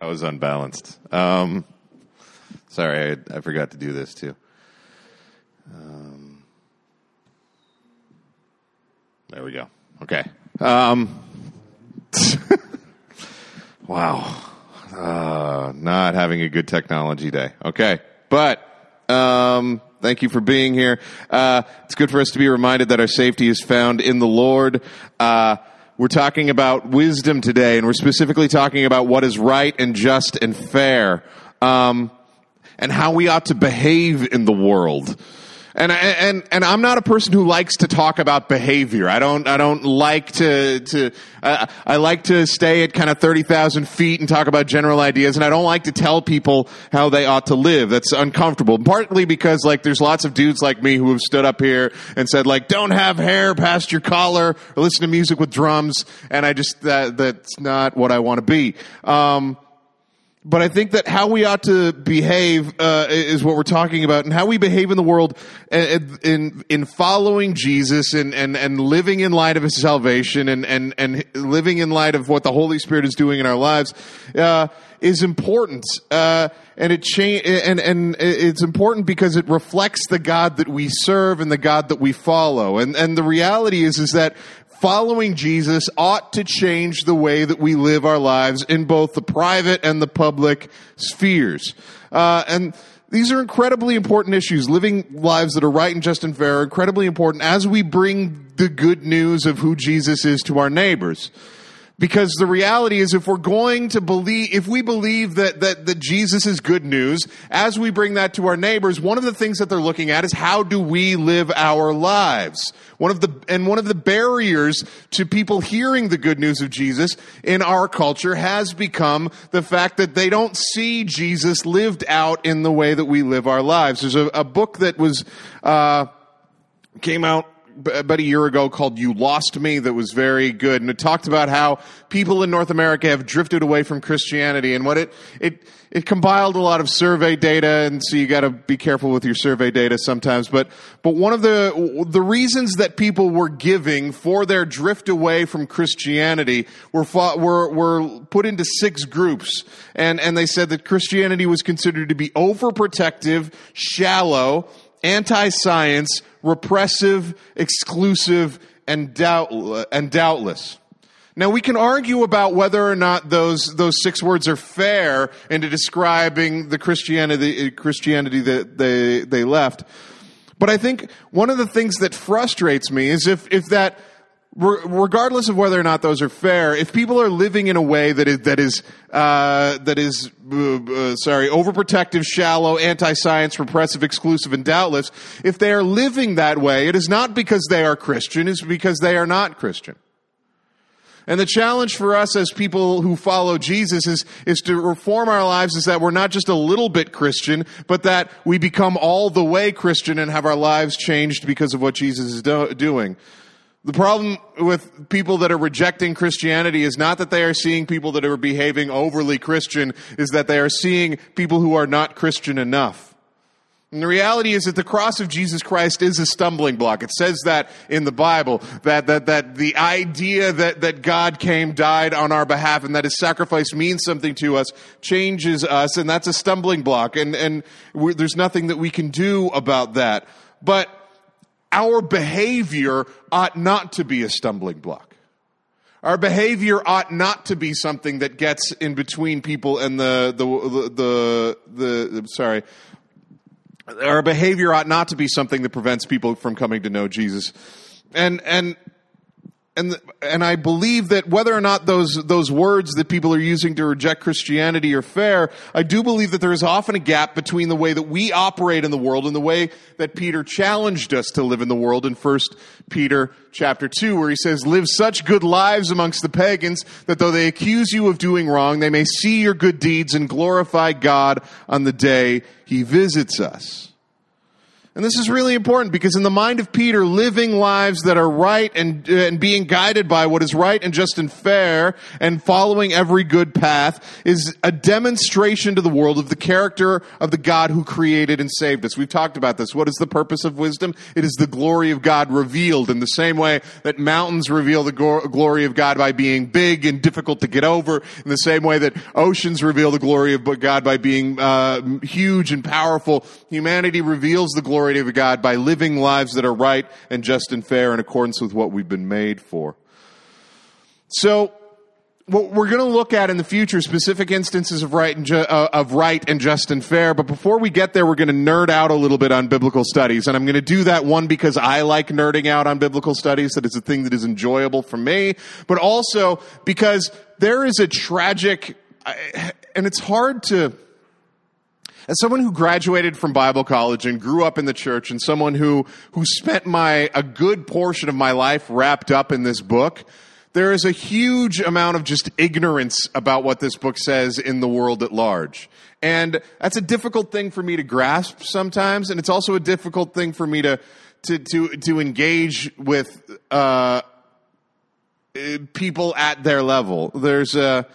I was unbalanced. Um, sorry, I, I forgot to do this too. Um, there we go. Okay. Um, wow. Uh, not having a good technology day. Okay. But, um, thank you for being here. Uh, it's good for us to be reminded that our safety is found in the Lord. Uh, we're talking about wisdom today, and we're specifically talking about what is right and just and fair, um, and how we ought to behave in the world. And and and I'm not a person who likes to talk about behavior. I don't I don't like to to uh, I like to stay at kind of thirty thousand feet and talk about general ideas. And I don't like to tell people how they ought to live. That's uncomfortable. Partly because like there's lots of dudes like me who have stood up here and said like don't have hair past your collar or listen to music with drums. And I just that that's not what I want to be. Um, but I think that how we ought to behave uh, is what we're talking about, and how we behave in the world in in following Jesus and, and, and living in light of His salvation and, and, and living in light of what the Holy Spirit is doing in our lives uh, is important. Uh, and it cha- and and it's important because it reflects the God that we serve and the God that we follow. And and the reality is is that following Jesus ought to change the way that we live our lives in both the private and the public spheres. Uh, and these are incredibly important issues. Living lives that are right and just and fair are incredibly important as we bring the good news of who Jesus is to our neighbors. Because the reality is if we're going to believe, if we believe that, that, that Jesus is good news, as we bring that to our neighbors, one of the things that they're looking at is how do we live our lives? One of the, and one of the barriers to people hearing the good news of Jesus in our culture has become the fact that they don't see Jesus lived out in the way that we live our lives. There's a, a book that was, uh, came out about a year ago called You Lost Me that was very good. And it talked about how people in North America have drifted away from Christianity and what it, it, it compiled a lot of survey data. And so you got to be careful with your survey data sometimes. But, but one of the, the reasons that people were giving for their drift away from Christianity were, fought, were, were put into six groups. And, and they said that Christianity was considered to be overprotective, shallow, anti-science, repressive, exclusive, and, doubt, and doubtless. Now we can argue about whether or not those those six words are fair into describing the Christianity Christianity that they they left. But I think one of the things that frustrates me is if if that regardless of whether or not those are fair, if people are living in a way that is that is uh, that is uh, uh, sorry overprotective, shallow, anti-science, repressive, exclusive, and doubtless, if they are living that way, it is not because they are Christian; it's because they are not Christian. And the challenge for us as people who follow Jesus is, is to reform our lives is that we're not just a little bit Christian, but that we become all the way Christian and have our lives changed because of what Jesus is do- doing. The problem with people that are rejecting Christianity is not that they are seeing people that are behaving overly Christian, is that they are seeing people who are not Christian enough. And the reality is that the cross of Jesus Christ is a stumbling block. It says that in the Bible, that, that, that the idea that, that God came, died on our behalf, and that his sacrifice means something to us, changes us, and that's a stumbling block. And, and there's nothing that we can do about that. But our behavior ought not to be a stumbling block. Our behavior ought not to be something that gets in between people and the, the, the, the, the sorry. Our behavior ought not to be something that prevents people from coming to know Jesus. And, and and and I believe that whether or not those those words that people are using to reject Christianity are fair, I do believe that there is often a gap between the way that we operate in the world and the way that Peter challenged us to live in the world in First Peter chapter two, where he says, "Live such good lives amongst the pagans that though they accuse you of doing wrong, they may see your good deeds and glorify God on the day He visits us." And this is really important because in the mind of Peter, living lives that are right and, uh, and being guided by what is right and just and fair and following every good path is a demonstration to the world of the character of the God who created and saved us. We've talked about this. What is the purpose of wisdom? It is the glory of God revealed in the same way that mountains reveal the glory of God by being big and difficult to get over, in the same way that oceans reveal the glory of God by being uh, huge and powerful. Humanity reveals the glory glory to God by living lives that are right and just and fair in accordance with what we've been made for. So, what we're going to look at in the future specific instances of right and ju- uh, of right and just and fair. But before we get there, we're going to nerd out a little bit on biblical studies, and I'm going to do that one because I like nerding out on biblical studies. That is a thing that is enjoyable for me, but also because there is a tragic, and it's hard to as someone who graduated from Bible college and grew up in the church and someone who, who spent my, a good portion of my life wrapped up in this book, there is a huge amount of just ignorance about what this book says in the world at large. And that's a difficult thing for me to grasp sometimes, and it's also a difficult thing for me to to to, to engage with uh, people at their level. There's a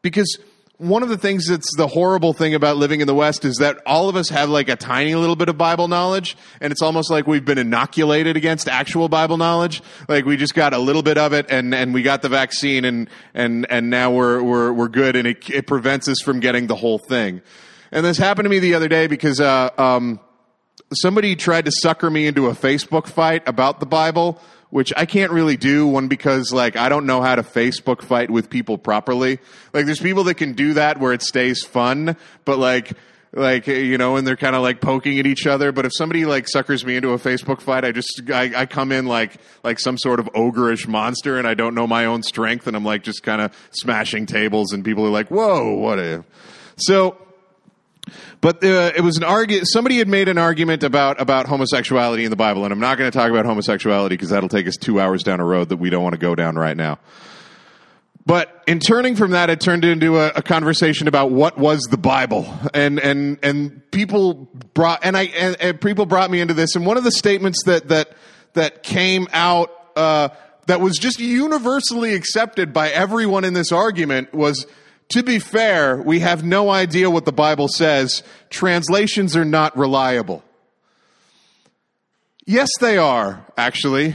because one of the things that's the horrible thing about living in the West is that all of us have like a tiny little bit of Bible knowledge, and it's almost like we've been inoculated against actual Bible knowledge. Like we just got a little bit of it, and, and we got the vaccine, and and and now we're we're we're good, and it, it prevents us from getting the whole thing. And this happened to me the other day because uh, um, somebody tried to sucker me into a Facebook fight about the Bible which I can't really do. One because like I don't know how to Facebook fight with people properly. Like there's people that can do that where it stays fun, but like like you know and they're kind of like poking at each other but if somebody like suckers me into a facebook fight i just I, I, come in like like some sort of ogreish monster and i don't know my own strength and i'm like just kind of smashing tables and people are like whoa what a so but uh, it was an argument. Somebody had made an argument about about homosexuality in the Bible, and I'm not going to talk about homosexuality because that'll take us two hours down a road that we don't want to go down right now. But in turning from that, it turned into a, a, conversation about what was the Bible, and and and people brought and I and, and people brought me into this. And one of the statements that that that came out uh, that was just universally accepted by everyone in this argument was to be fair, we have no idea what the Bible says. Translations are not reliable. Yes, they are, actually.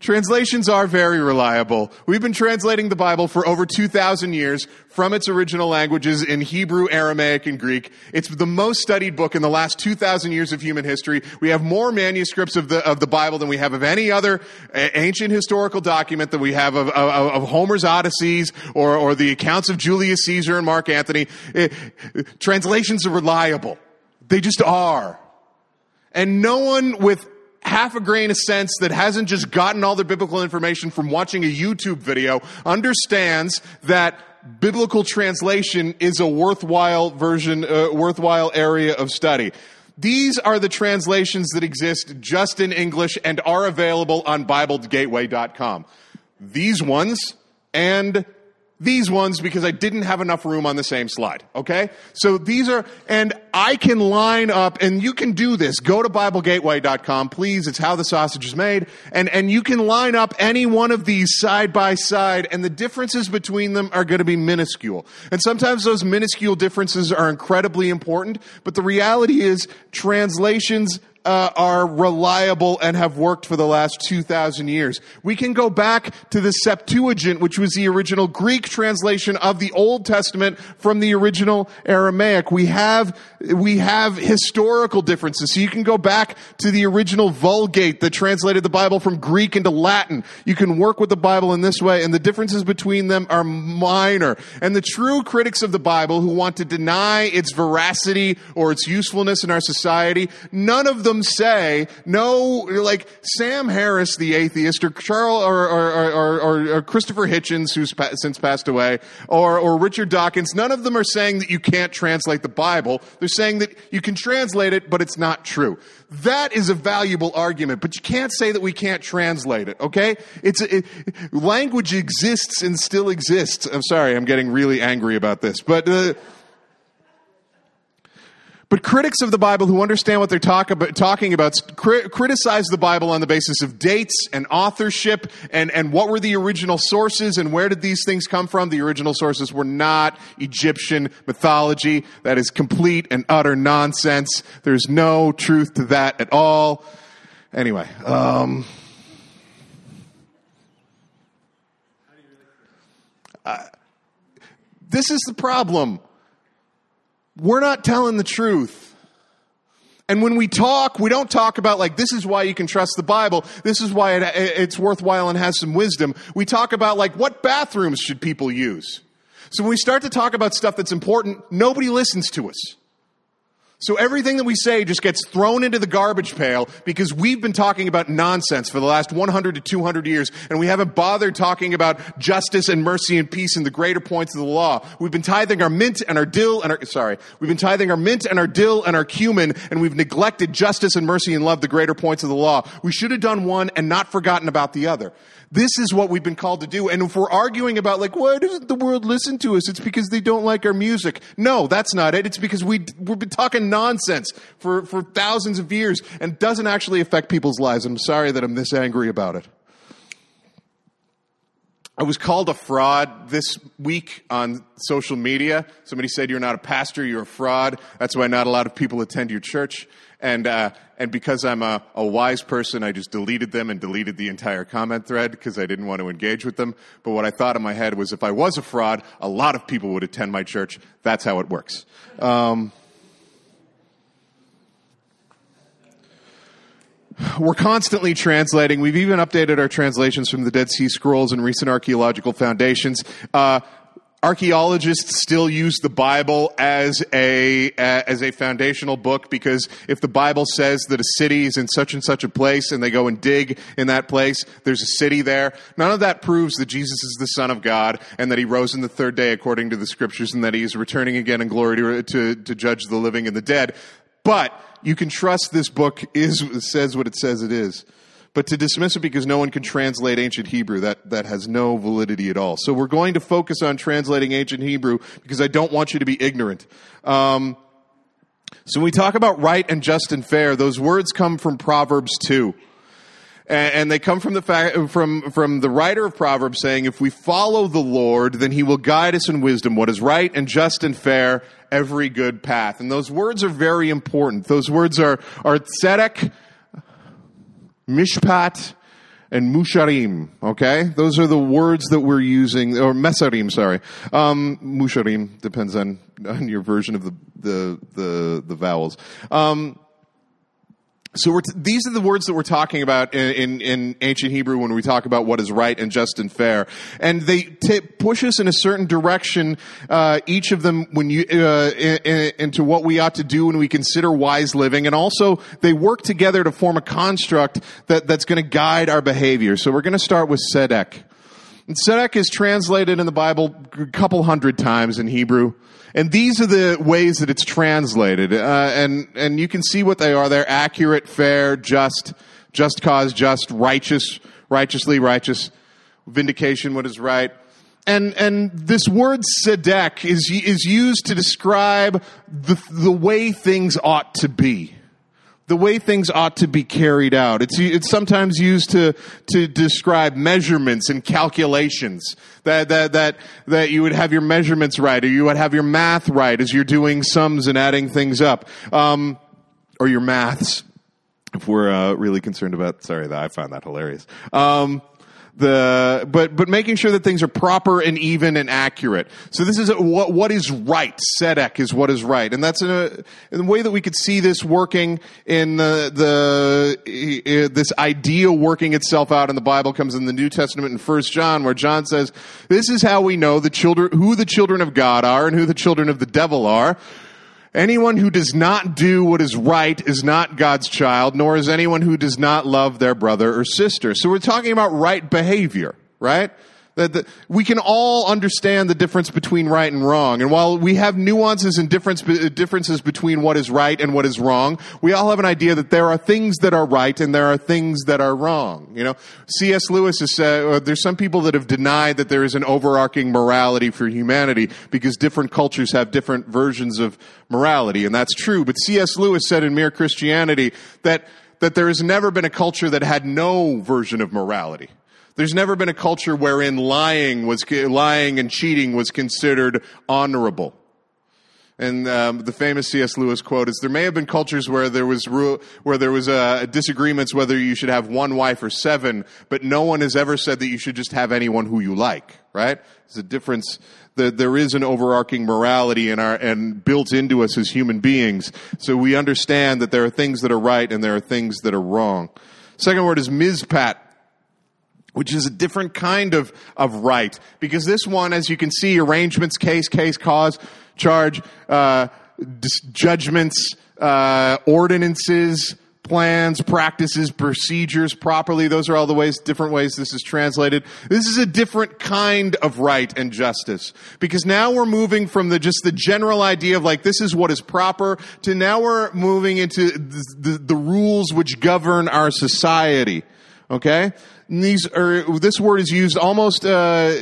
Translations are very reliable. We've been translating the Bible for over 2,000 years from its original languages in Hebrew, Aramaic, and Greek. It's the most studied book in the last 2,000 years of human history. We have more manuscripts of the, of the Bible than we have of any other ancient historical document that we have of, of, of Homer's Odysseys or, or the accounts of Julius Caesar and Mark Antony. It, translations are reliable. They just are. And no one with half a grain of sense that hasn't just gotten all their biblical information from watching a YouTube video understands that biblical translation is a worthwhile version, uh, worthwhile area of study. These are the translations that exist just in English and are available on BibleGateway.com. These ones and these ones because I didn't have enough room on the same slide. Okay? So these are, and I can line up, and you can do this. Go to BibleGateway.com, please. It's how the sausage is made. And, and you can line up any one of these side by side, and the differences between them are going to be minuscule. And sometimes those minuscule differences are incredibly important, but the reality is translations uh, are reliable and have worked for the last 2,000 years. We can go back to the Septuagint, which was the original Greek translation of the Old Testament from the original Aramaic. We have, we have historical differences. So you can go back to the original Vulgate that translated the Bible from Greek into Latin. You can work with the Bible in this way, and the differences between them are minor. And the true critics of the Bible who want to deny its veracity or its usefulness in our society, none of them them say, no, like Sam Harris, the atheist, or Charles, or, or, or, or Christopher Hitchens, who's pa- since passed away, or, or Richard Dawkins, none of them are saying that you can't translate the Bible. They're saying that you can translate it, but it's not true. That is a valuable argument, but you can't say that we can't translate it, okay? It's, it, language exists and still exists. I'm sorry, I'm getting really angry about this, but, uh, But critics of the Bible who understand what they're talk about, talking about cri- criticize the Bible on the basis of dates and authorship and, and what were the original sources and where did these things come from. The original sources were not Egyptian mythology. That is complete and utter nonsense. There's no truth to that at all. Anyway, um, uh, this is the problem we're not telling the truth. And when we talk, we don't talk about like, this is why you can trust the Bible. This is why it, it's worthwhile and has some wisdom. We talk about like, what bathrooms should people use? So when we start to talk about stuff that's important, nobody listens to us. So everything that we say just gets thrown into the garbage pail because we've been talking about nonsense for the last 100 to 200 years and we haven't bothered talking about justice and mercy and peace and the greater points of the law. We've been tithing our mint and our dill and our, sorry, we've been tithing our mint and our dill and our cumin and we've neglected justice and mercy and love, the greater points of the law. We should have done one and not forgotten about the other. This is what we've been called to do. And if we're arguing about like, why doesn't the world listen to us? It's because they don't like our music. No, that's not it. It's because we, we've been talking nonsense for, for thousands of years and doesn't actually affect people's lives. I'm sorry that I'm this angry about it. I was called a fraud this week on social media. Somebody said, You're not a pastor, you're a fraud. That's why not a lot of people attend your church. And, uh, and because I'm a, a wise person, I just deleted them and deleted the entire comment thread because I didn't want to engage with them. But what I thought in my head was if I was a fraud, a lot of people would attend my church. That's how it works. Um, We're constantly translating. We've even updated our translations from the Dead Sea Scrolls and recent archaeological foundations. Uh, archaeologists still use the Bible as a as a foundational book because if the Bible says that a city is in such and such a place and they go and dig in that place, there's a city there. None of that proves that Jesus is the Son of God and that He rose in the third day according to the Scriptures and that He is returning again in glory to, to, to judge the living and the dead. But you can trust this book is says what it says it is. But to dismiss it because no one can translate ancient Hebrew, that, that has no validity at all. So we're going to focus on translating ancient Hebrew because I don't want you to be ignorant. Um, so when we talk about right and just and fair, those words come from Proverbs 2 and, they come from the fact from from the writer of Proverbs saying, "If we follow the Lord, then He will guide us in wisdom, what is right and just and fair, every good path. And those words are very important. Those words are, are tzedek, mishpat, and musharim. Okay, those are the words that we're using, or mesarim. Sorry, um, musharim depends on on your version of the the the, the vowels. Um, so t- these are the words that we're talking about in, in, in, ancient Hebrew when we talk about what is right and just and fair, and they t- push us in a certain direction. Uh, each of them, when you uh, in, in, into what we ought to do when we consider wise living, and also they work together to form a construct that, that's going to guide our behavior. So we're going to start with tzedek. And tzedek is translated in the Bible a couple hundred times in Hebrew. And these are the ways that it's translated. Uh, and, and you can see what they are. They're accurate, fair, just, just cause, just, righteous, righteously righteous, vindication, what is right. And, and this word tzedek is, is used to describe the, the way things ought to be the way things ought to be carried out. It's, it's sometimes used to, to describe measurements and calculations. That, that, that, that you would have your measurements right, or you would have your math right as you're doing sums and adding things up. Um, or your maths, if we're uh, really concerned about. Sorry, I found that hilarious. Um, the but but making sure that things are proper and even and accurate. So this is a, what what is right. Tzedek is what is right, and that's in a in the way that we could see this working in the the uh, this idea working itself out in the Bible comes in the New Testament in First John, where John says, "This is how we know the children who the children of God are and who the children of the devil are." Anyone who does not do what is right is not God's child, nor is anyone who does not love their brother or sister. So we're talking about right behavior, right? That, we can all understand the difference between right and wrong. And while we have nuances and difference, differences between what is right and what is wrong, we all have an idea that there are things that are right and there are things that are wrong. You know, C.S. Lewis has said, uh, there's some people that have denied that there is an overarching morality for humanity because different cultures have different versions of morality. And that's true. But C.S. Lewis said in Mere Christianity that, that there has never been a culture that had no version of morality. There's never been a culture wherein lying was lying and cheating was considered honorable. And um, the famous C.S. Lewis quote is: "There may have been cultures where there was where there was uh, disagreements whether you should have one wife or seven, but no one has ever said that you should just have anyone who you like." Right? There's a difference. That there is an overarching morality in our and built into us as human beings, so we understand that there are things that are right and there are things that are wrong. Second word is mishpat which is a different kind of, of right. Because this one, as you can see, arrangements, case, case, cause, charge, uh, dis- judgments, uh, ordinances, plans, practices, procedures properly. Those are all the ways, different ways this is translated. This is a different kind of right and justice. Because now we're moving from the, just the general idea of like, this is what is proper, to now we're moving into the, the, the rules which govern our society. Okay? these are, this word is used almost uh,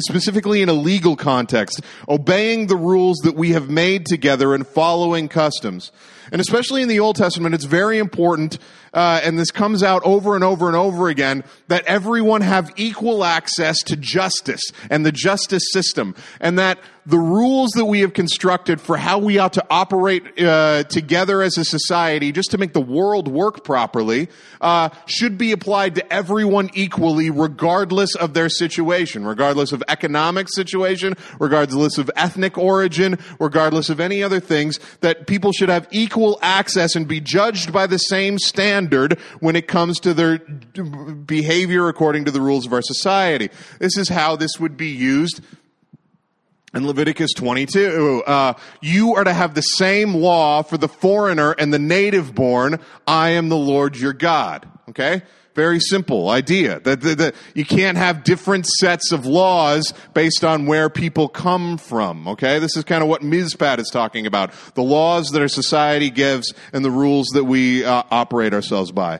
specifically in a legal context, obeying the rules that we have made together and following customs. And especially in the Old Testament, it's very important, uh, and this comes out over and over and over again, that everyone have equal access to justice and the justice system, and that the rules that we have constructed for how we ought to operate uh, together as a society, just to make the world work properly, uh, should be applied to everyone equally, regardless of their situation, regardless of economic situation, regardless of ethnic origin, regardless of any other things. That people should have equal access and be judged by the same standard when it comes to their behavior according to the rules of our society. This is how this would be used in Leviticus 22, uh, you are to have the same law for the foreigner and the native born. I am the Lord your God. Okay? Very simple idea that, that, that, you can't have different sets of laws based on where people come from. Okay, this is kind of what Mishpat is talking about: the laws that our society gives and the rules that we uh, operate ourselves by.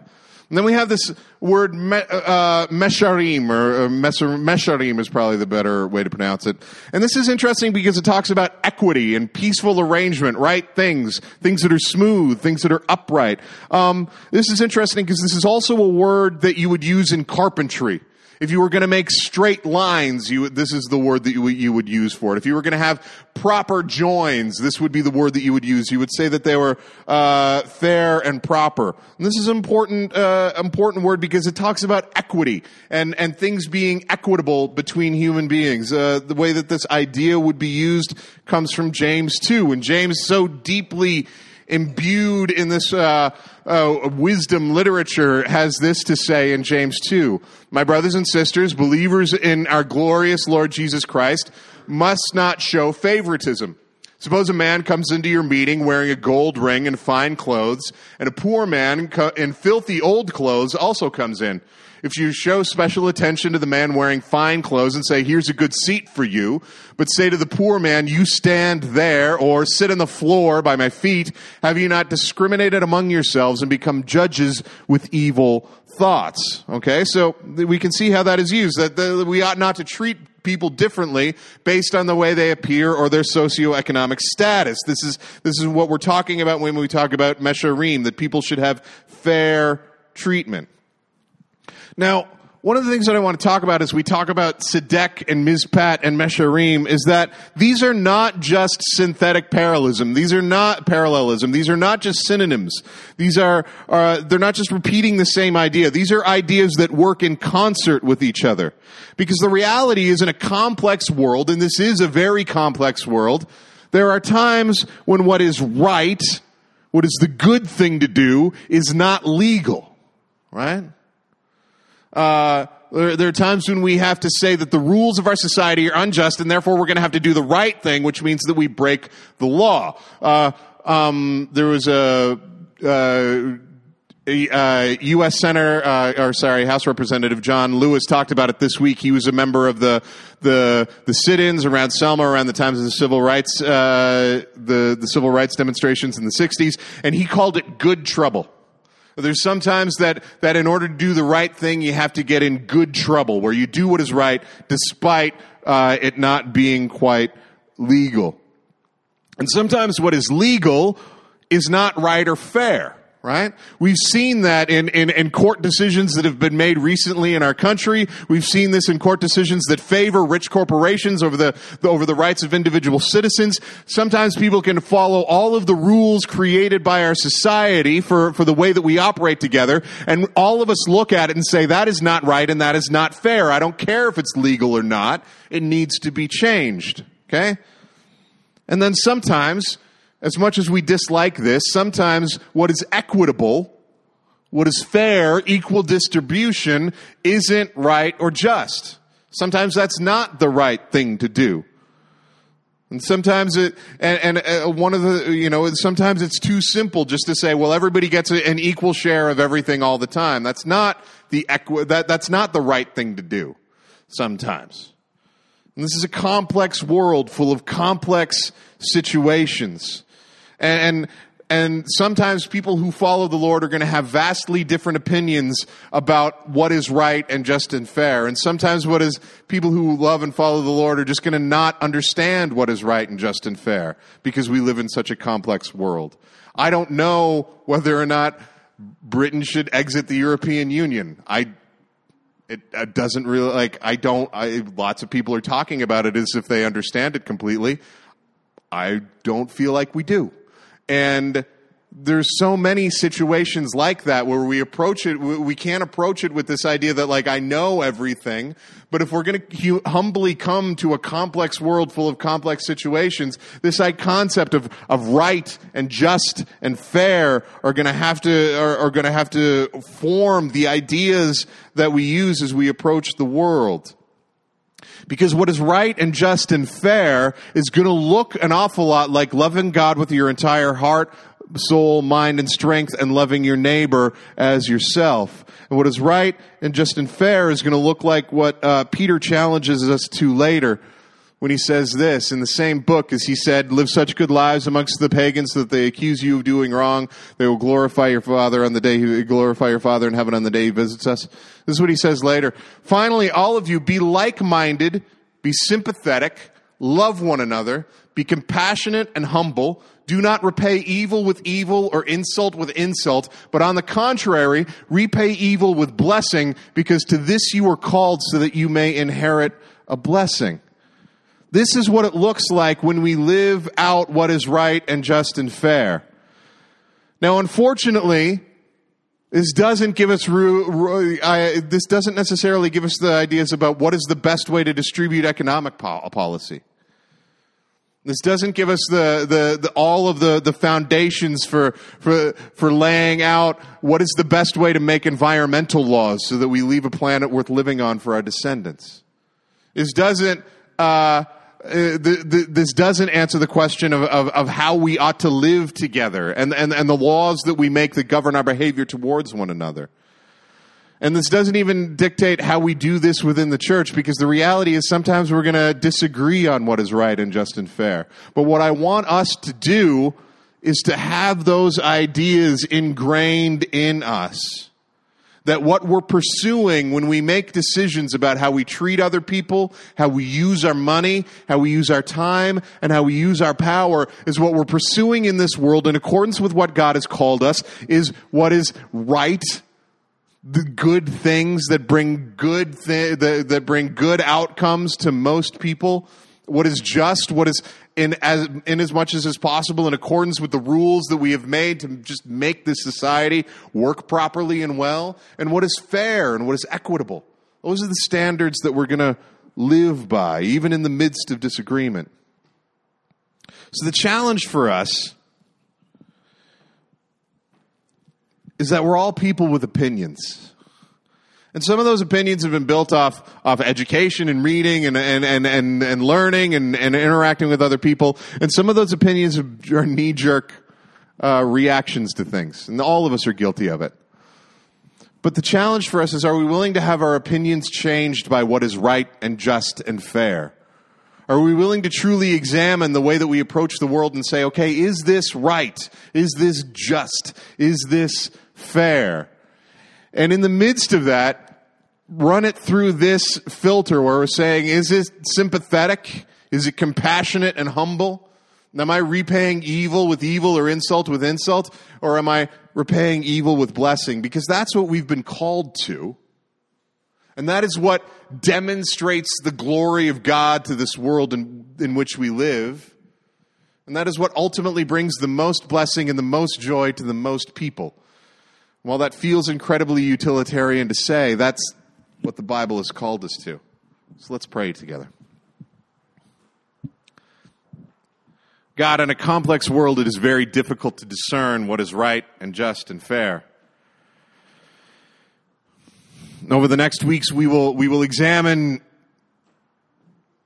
And then we have this word me, uh, mesharim, or uh, mesharim is probably the better way to pronounce it. And this is interesting because it talks about equity and peaceful arrangement, right things, things that are smooth, things that are upright. Um, this is interesting because this is also a word that you would use in carpentry. If you were going to make straight lines, you, this is the word that you, you would use for it. If you were going to have proper joins, this would be the word that you would use. You would say that they were uh, fair and proper. And this is an important, uh, important word because it talks about equity and, and things being equitable between human beings. Uh, the way that this idea would be used comes from James 2. And James so deeply imbued in this uh, uh, wisdom literature has this to say in James 2. My brothers and sisters, believers in our glorious Lord Jesus Christ, must not show favoritism. Suppose a man comes into your meeting wearing a gold ring and fine clothes, and a poor man in filthy old clothes also comes in if you show special attention to the man wearing fine clothes and say, here's a good seat for you, but say to the poor man, you stand there or sit on the floor by my feet, have you not discriminated among yourselves and become judges with evil thoughts? Okay, so we can see how that is used, that we ought not to treat people differently based on the way they appear or their socioeconomic status. This is, this is what we're talking about when we talk about mesharim, that people should have fair treatment. Now, one of the things that I want to talk about as we talk about Tzedek and Mishpat and Mesharim is that these are not just synthetic parallelism. These are not parallelism. These are not just synonyms. These are, uh, they're not just repeating the same idea. These are ideas that work in concert with each other. Because the reality is in a complex world, and this is a very complex world, there are times when what is right, what is the good thing to do, is not legal. Right? Uh, there, are times when we have to say that the rules of our society are unjust, and therefore we're going to have to do the right thing, which means that we break the law. Uh, um, there was a uh, uh, U.S. Senator, uh, or sorry, House Representative John Lewis talked about it this week. He was a member of the the the sit-ins around Selma around the times of the civil rights uh, the the civil rights demonstrations in the '60s, and he called it good trouble. There's sometimes that, that in order to do the right thing, you have to get in good trouble, where you do what is right despite uh, it not being quite legal. And sometimes what is legal is not right or fair right? We've seen that in, in, in, court decisions that have been made recently in our country. We've seen this in court decisions that favor rich corporations over the, the, over the rights of individual citizens. Sometimes people can follow all of the rules created by our society for, for the way that we operate together, and all of us look at it and say, that is not right and that is not fair. I don't care if it's legal or not. It needs to be changed. Okay? And then sometimes as much as we dislike this, sometimes what is equitable, what is fair, equal distribution, isn't right or just. Sometimes that's not the right thing to do. And sometimes it, and, and uh, one of the, you know, sometimes it's too simple just to say, well, everybody gets an equal share of everything all the time. That's not the equi- that, that's not the right thing to do sometimes. And this is a complex world full of complex situations. And, and, and sometimes people who follow the Lord are going to have vastly different opinions about what is right and just and fair. And sometimes what is people who love and follow the Lord are just going to not understand what is right and just and fair because we live in such a complex world. I don't know whether or not Britain should exit the European Union. I it, it, doesn't really like i don't I, lots of people are talking about it as if they understand it completely i don't feel like we do and there's so many situations like that where we approach it, we can't approach it with this idea that like, I know everything. But if we're going to humbly come to a complex world full of complex situations, this concept of, of right and just and fair are going to have to, are, are going to have to form the ideas that we use as we approach the world. Because what is right and just and fair is going to look an awful lot like loving God with your entire heart, soul, mind, and strength, and loving your neighbor as yourself. And what is right and just and fair is going to look like what uh, Peter challenges us to later when he says this in the same book as he said, live such good lives amongst the pagans that they accuse you of doing wrong. They will glorify your Father on the day he glorify your Father in heaven on the day he visits us. This is what he says later. Finally, all of you be like-minded, be sympathetic, love one another, be compassionate and humble. Do not repay evil with evil or insult with insult, but on the contrary, repay evil with blessing because to this you are called so that you may inherit a blessing. This is what it looks like when we live out what is right and just and fair. Now, unfortunately, this doesn't give us this doesn't necessarily give us the ideas about what is the best way to distribute economic policy. This doesn't give us the, the, the, all of the, the foundations for, for, for laying out what is the best way to make environmental laws so that we leave a planet worth living on for our descendants. This doesn't uh, uh, the, this doesn't answer the question of, of, of, how we ought to live together and, and, and the laws that we make that govern our behavior towards one another. And this doesn't even dictate how we do this within the church because the reality is sometimes we're going to disagree on what is right and just and fair. But what I want us to do is to have those ideas ingrained in us that what we're pursuing when we make decisions about how we treat other people, how we use our money, how we use our time, and how we use our power is what we're pursuing in this world in accordance with what God has called us, is what is right, the good things that bring good th- that, that bring good outcomes to most people what is just, what is in as in as much as is possible in accordance with the rules that we have made to just make this society work properly and well, and what is fair and what is equitable. Those are the standards that we're going to live by, even in the midst of disagreement. So the challenge for us is that we're all people with opinions. And some of those opinions have been built off, off education and reading and, and, and, and, and learning and, and interacting with other people. And some of those opinions are knee jerk uh, reactions to things. And all of us are guilty of it. But the challenge for us is are we willing to have our opinions changed by what is right and just and fair? Are we willing to truly examine the way that we approach the world and say, okay, is this right? Is this just? Is this fair? And in the midst of that, run it through this filter where we're saying, is it sympathetic? Is it compassionate and humble? Am I repaying evil with evil or insult with insult? Or am I repaying evil with blessing? Because that's what we've been called to. And that is what demonstrates the glory of God to this world in, in which we live. And that is what ultimately brings the most blessing and the most joy to the most people. While that feels incredibly utilitarian to say, that's what the Bible has called us to. So let's pray together. God, in a complex world, it is very difficult to discern what is right and just and fair. Over the next weeks, we will, we will examine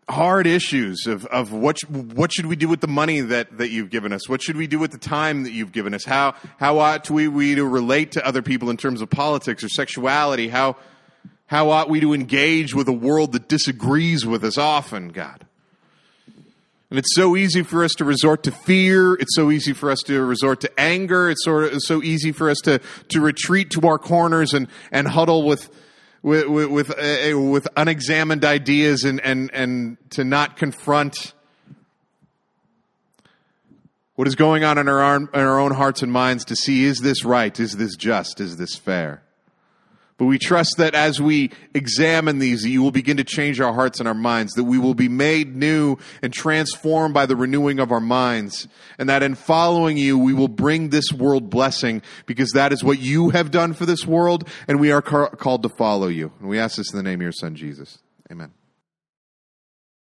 hard issues of, of what, what should we do with the money that, that you've given us? What should we do with the time that you've given us? How, how ought we, we to relate to other people in terms of politics or sexuality? How, how ought we to engage with a world that disagrees with us often, God? And it's so easy for us to resort to fear. It's so easy for us to resort to anger. It's so easy for us to, to retreat to our corners and, and huddle with, with, with, uh, with unexamined ideas and, and, and to not confront what is going on in our, in our own hearts and minds to see is this right? Is this just? Is this fair? But we trust that as we examine these, you will begin to change our hearts and our minds, that we will be made new and transformed by the renewing of our minds, and that in following you, we will bring this world blessing because that is what you have done for this world, and we are called to follow you. And we ask this in the name of your son, Jesus. Amen.